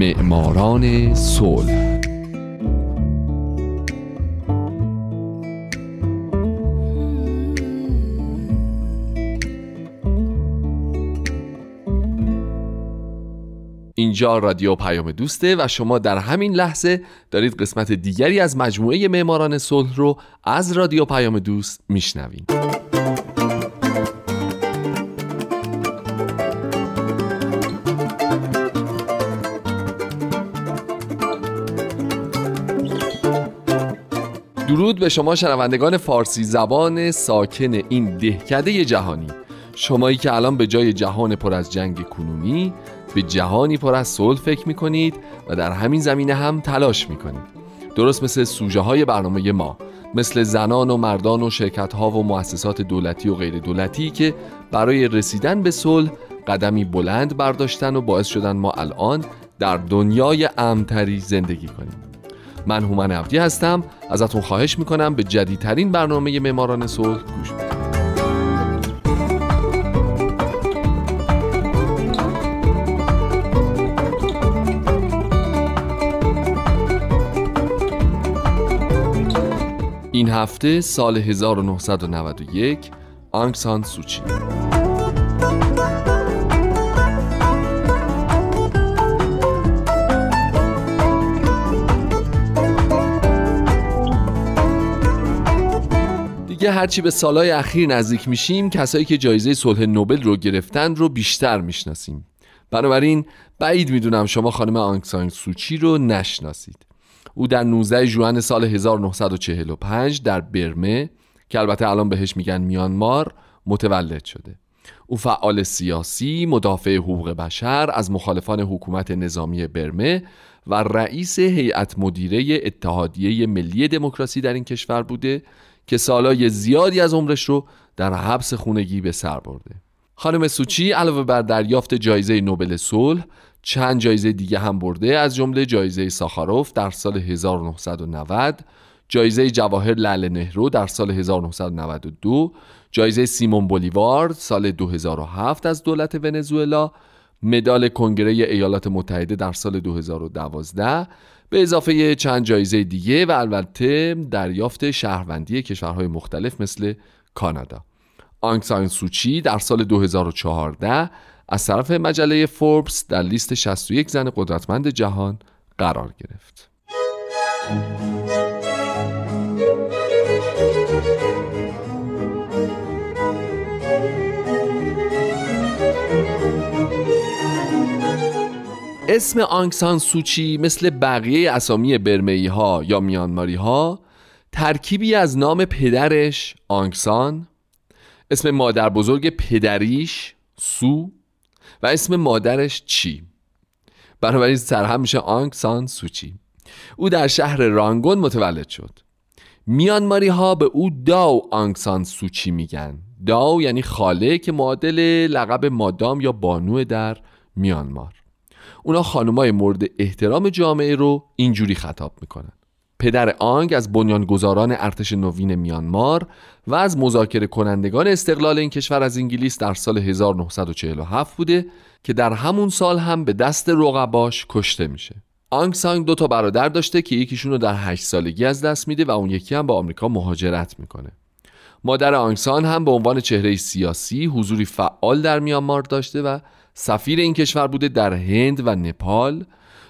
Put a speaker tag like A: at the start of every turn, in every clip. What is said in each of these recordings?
A: معماران صلح. اینجا رادیو پیام دوسته و شما در همین لحظه دارید قسمت دیگری از مجموعه معماران صلح رو از رادیو پیام دوست میشنوید. درود به شما شنوندگان فارسی زبان ساکن این دهکده جهانی. شمایی که الان به جای جهان پر از جنگ کنونی به جهانی پر از صلح فکر می‌کنید و در همین زمینه هم تلاش می‌کنید. درست مثل سوژه های برنامه ما مثل زنان و مردان و شرکت ها و مؤسسات دولتی و غیر دولتی که برای رسیدن به صلح قدمی بلند برداشتن و باعث شدن ما الان در دنیای امتری زندگی کنیم. من هومن عبدی هستم. ازتون خواهش می‌کنم به جدیدترین برنامه معماران صلح گوش بدید. این هفته سال 1991 آنگسان سوچی هرچی به سالهای اخیر نزدیک میشیم کسایی که جایزه صلح نوبل رو گرفتن رو بیشتر می‌شناسیم. بنابراین بعید می‌دونم شما خانم آنگسان سوچی رو نشناسید. او در 19 ژوئن سال 1945 در برمه که البته الان بهش میگن میانمار متولد شده. او فعال سیاسی، مدافع حقوق بشر از مخالفان حکومت نظامی برمه و رئیس هیئت مدیره اتحادیه ملی دموکراسی در این کشور بوده که سالای زیادی از عمرش رو در حبس خونگی به سر برده. خانم سوچی علاوه بر دریافت جایزه نوبل صلح چند جایزه دیگه هم برده از جمله جایزه ساخاروف در سال 1990 جایزه جواهر لعل نهرو در سال 1992 جایزه سیمون بولیوار سال 2007 از دولت ونزوئلا مدال کنگره ایالات متحده در سال 2012 به اضافه چند جایزه دیگه و البته دریافت شهروندی کشورهای مختلف مثل کانادا آنگ سوچی در سال 2014 از طرف مجله فوربس در لیست 61 زن قدرتمند جهان قرار گرفت. اسم آنگسان سوچی مثل بقیه اسامی برمهی ها یا میانماری ها ترکیبی از نام پدرش آنگسان اسم مادر بزرگ پدریش سو و اسم مادرش چی. بنابراین سرهم میشه آنگ سان سوچی او در شهر رانگون متولد شد. میانماری ها به او داو آنگ سان سوچی میگن. داو یعنی خاله که معادل لقب مادام یا بانو در میانمار. اونا خانمای مورد احترام جامعه رو اینجوری خطاب می‌کنن. پدر آنگ از بنیانگذاران ارتش نوین میانمار و از مذاکره کنندگان استقلال این کشور از انگلیس در سال 1947 بوده که در همون سال هم به دست رقباش کشته میشه. آنگ سانگ دو تا برادر داشته که یکیشون رو در 8 سالگی از دست میده و اون یکی هم به آمریکا مهاجرت می‌کنه. مادر آنگسان هم به عنوان چهره سیاسی حضوری فعال در میانمار داشته و سفیر این کشور بوده در هند و نپال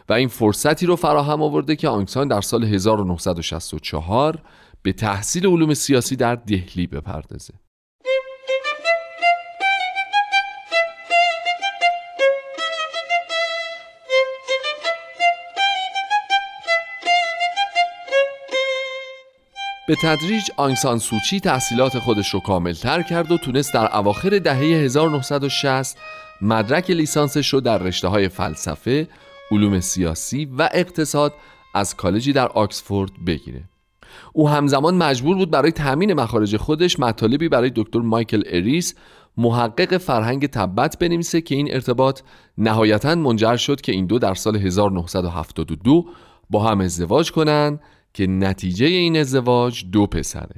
A: و این فرصتی رو فراهم آورده که آنگسان در سال 1964 به تحصیل علوم سیاسی در دهلی بپردازه. به تدریج آنگسان سوچی تحصیلات خودش رو کاملتر کرد و تونست در اواخر دهه 1960 مدرک لیسانسش رو در رشته های فلسفه، علوم سیاسی و اقتصاد از کالجی در آکسفورد بگیره. او همزمان مجبور بود برای تامین مخارج خودش مطالبی برای دکتر مایکل اریس محقق فرهنگ تبت بنویسه که این ارتباط نهایتا منجر شد که این دو در سال 1972 با هم ازدواج کنند که نتیجه این ازدواج دو پسره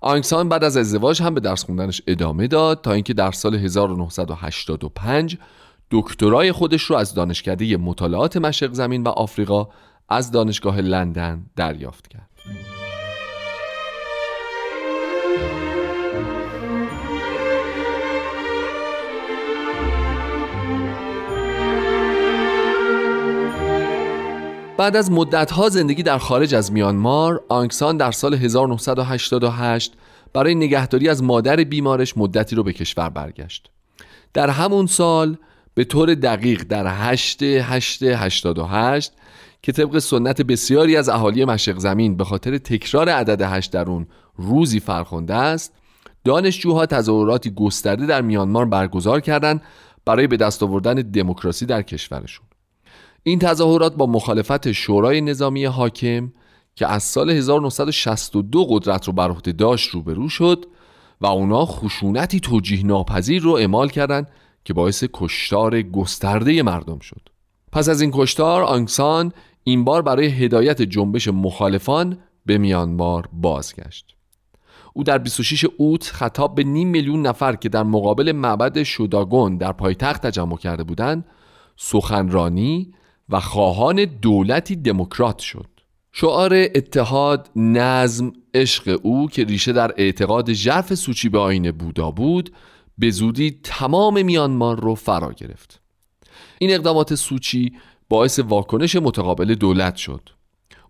A: آنگسان بعد از ازدواج هم به درس خوندنش ادامه داد تا اینکه در سال 1985 دکترای خودش رو از دانشکده مطالعات مشرق زمین و آفریقا از دانشگاه لندن دریافت کرد. بعد از مدتها زندگی در خارج از میانمار آنکسان در سال 1988 برای نگهداری از مادر بیمارش مدتی رو به کشور برگشت. در همون سال به طور دقیق در 8 8 88 که طبق سنت بسیاری از اهالی مشرق زمین به خاطر تکرار عدد 8 در اون روزی فرخنده است دانشجوها تظاهراتی گسترده در میانمار برگزار کردند برای به دست آوردن دموکراسی در کشورشون. این تظاهرات با مخالفت شورای نظامی حاکم که از سال 1962 قدرت رو بر عهده داشت روبرو شد و اونا خشونتی توجیه ناپذیر رو اعمال کردند که باعث کشتار گسترده مردم شد. پس از این کشتار آنگسان این بار برای هدایت جنبش مخالفان به میانمار بازگشت. او در 26 اوت خطاب به نیم میلیون نفر که در مقابل معبد شوداگون در پایتخت تجمع کرده بودند سخنرانی و خواهان دولتی دموکرات شد. شعار اتحاد نظم عشق او که ریشه در اعتقاد ژرف سوچی به آین بودا بود به زودی تمام میانمار رو فرا گرفت. این اقدامات سوچی باعث واکنش متقابل دولت شد.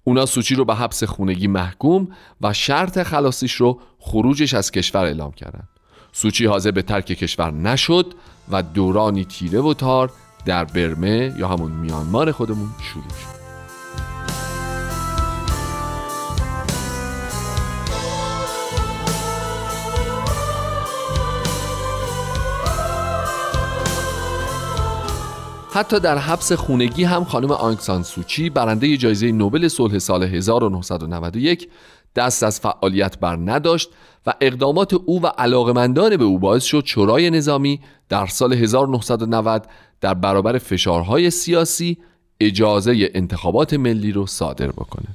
A: اونا سوچی رو به حبس خونگی محکوم و شرط خلاصیش رو خروجش از کشور اعلام کردند. سوچی حاضر به ترک کشور نشد و دورانی تیره و تار در برمه یا همون میانمار خودمون شروع شد. حتی در حبس خونگی هم خانم آنگسان سوچی برنده جایزه نوبل صلح سال 1991 دست از فعالیت بر نداشت و اقدامات او و علاقمندان به او باعث شد شورای نظامی در سال 1990 در برابر فشارهای سیاسی اجازه انتخابات ملی رو صادر بکنه.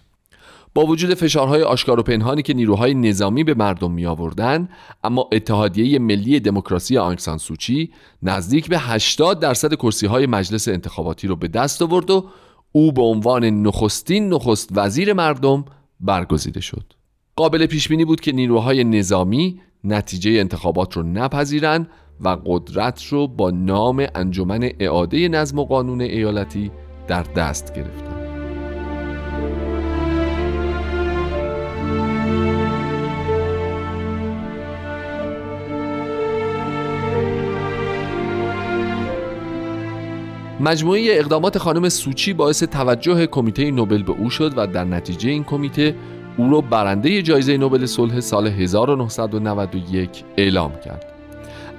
A: با وجود فشارهای آشکار و پنهانی که نیروهای نظامی به مردم می آوردن اما اتحادیه ملی دموکراسی آنکسان سوچی نزدیک به 80 درصد کرسی های مجلس انتخاباتی رو به دست آورد و او به عنوان نخستین نخست وزیر مردم برگزیده شد قابل پیش بینی بود که نیروهای نظامی نتیجه انتخابات رو نپذیرند و قدرت رو با نام انجمن اعاده نظم و قانون ایالتی در دست گرفتند. مجموعه اقدامات خانم سوچی باعث توجه کمیته نوبل به او شد و در نتیجه این کمیته او را برنده جایزه نوبل صلح سال 1991 اعلام کرد.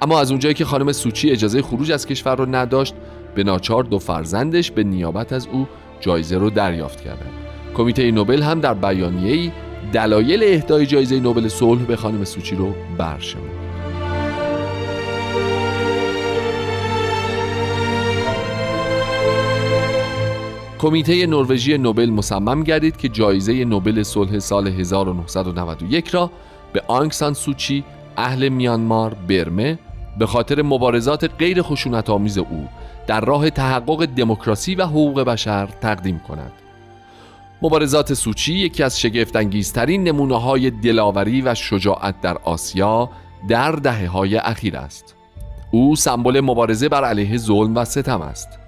A: اما از اونجایی که خانم سوچی اجازه خروج از کشور رو نداشت به ناچار دو فرزندش به نیابت از او جایزه رو دریافت کردند کمیته نوبل هم در بیانیه‌ای دلایل اهدای جایزه نوبل صلح به خانم سوچی رو برشمرد. کمیته نروژی نوبل مصمم گردید که جایزه نوبل صلح سال 1991 را به آنگ سان سوچی اهل میانمار برمه به خاطر مبارزات غیر خشونت آمیز او در راه تحقق دموکراسی و حقوق بشر تقدیم کند. مبارزات سوچی یکی از شگفتانگیزترین نمونه های دلاوری و شجاعت در آسیا در دهه های اخیر است. او سمبل مبارزه بر علیه ظلم و ستم است.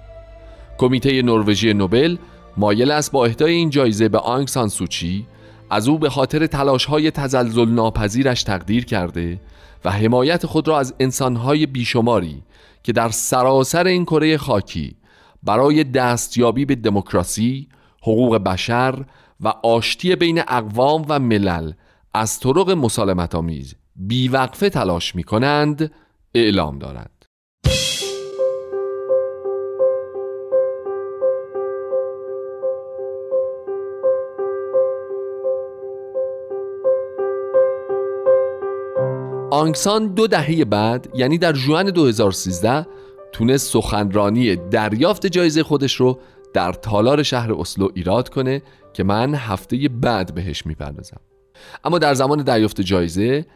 A: کمیته نروژی نوبل مایل است با اهدای این جایزه به آنگ سان سوچی از او به خاطر تلاش های تزلزل ناپذیرش تقدیر کرده و حمایت خود را از انسانهای بیشماری که در سراسر این کره خاکی برای دستیابی به دموکراسی، حقوق بشر و آشتی بین اقوام و ملل از طرق مسالمت آمیز بیوقفه تلاش می کنند اعلام دارد. آنگسان دو دهه بعد یعنی در جوان 2013 تونست سخنرانی دریافت جایزه خودش رو در تالار شهر اسلو ایراد کنه که من هفته بعد بهش می‌پردازم. اما در زمان دریافت جایزه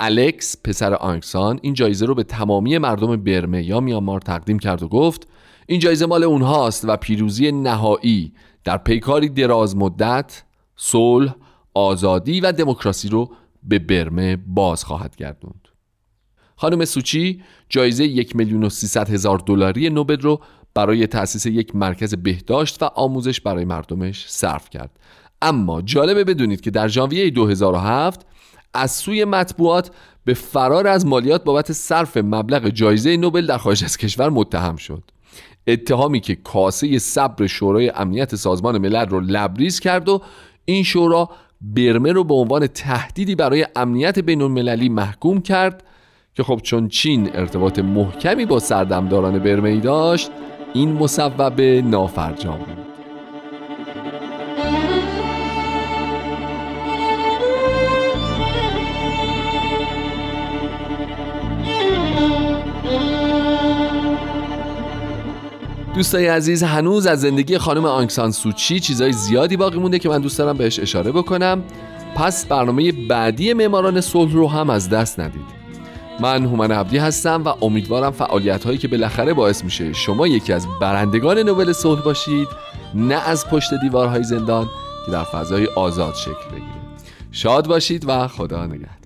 A: الکس پسر آنگسان این جایزه رو به تمامی مردم برمه یا میانمار تقدیم کرد و گفت این جایزه مال اونهاست و پیروزی نهایی در پیکاری دراز مدت صلح آزادی و دموکراسی رو به برمه باز خواهد گردوند. خانم سوچی جایزه یک میلیون و هزار دلاری نوبل رو برای تأسیس یک مرکز بهداشت و آموزش برای مردمش صرف کرد. اما جالبه بدونید که در ژانویه 2007 از سوی مطبوعات به فرار از مالیات بابت صرف مبلغ جایزه نوبل در خارج از کشور متهم شد. اتهامی که کاسه صبر شورای امنیت سازمان ملل رو لبریز کرد و این شورا برمه رو به عنوان تهدیدی برای امنیت بین المللی محکوم کرد که خب چون چین ارتباط محکمی با سردمداران برمه ای داشت این مصوب نافرجام بود. دوستای عزیز هنوز از زندگی خانم آنکسان سوچی چیزای زیادی باقی مونده که من دوست دارم بهش اشاره بکنم. پس برنامه بعدی معماران صلح رو هم از دست ندید. من هومن عبدی هستم و امیدوارم فعالیت هایی که بالاخره باعث میشه شما یکی از برندگان نوبل صلح باشید نه از پشت دیوارهای زندان که در فضای آزاد شکل بگیره شاد باشید و خدا نگهدار.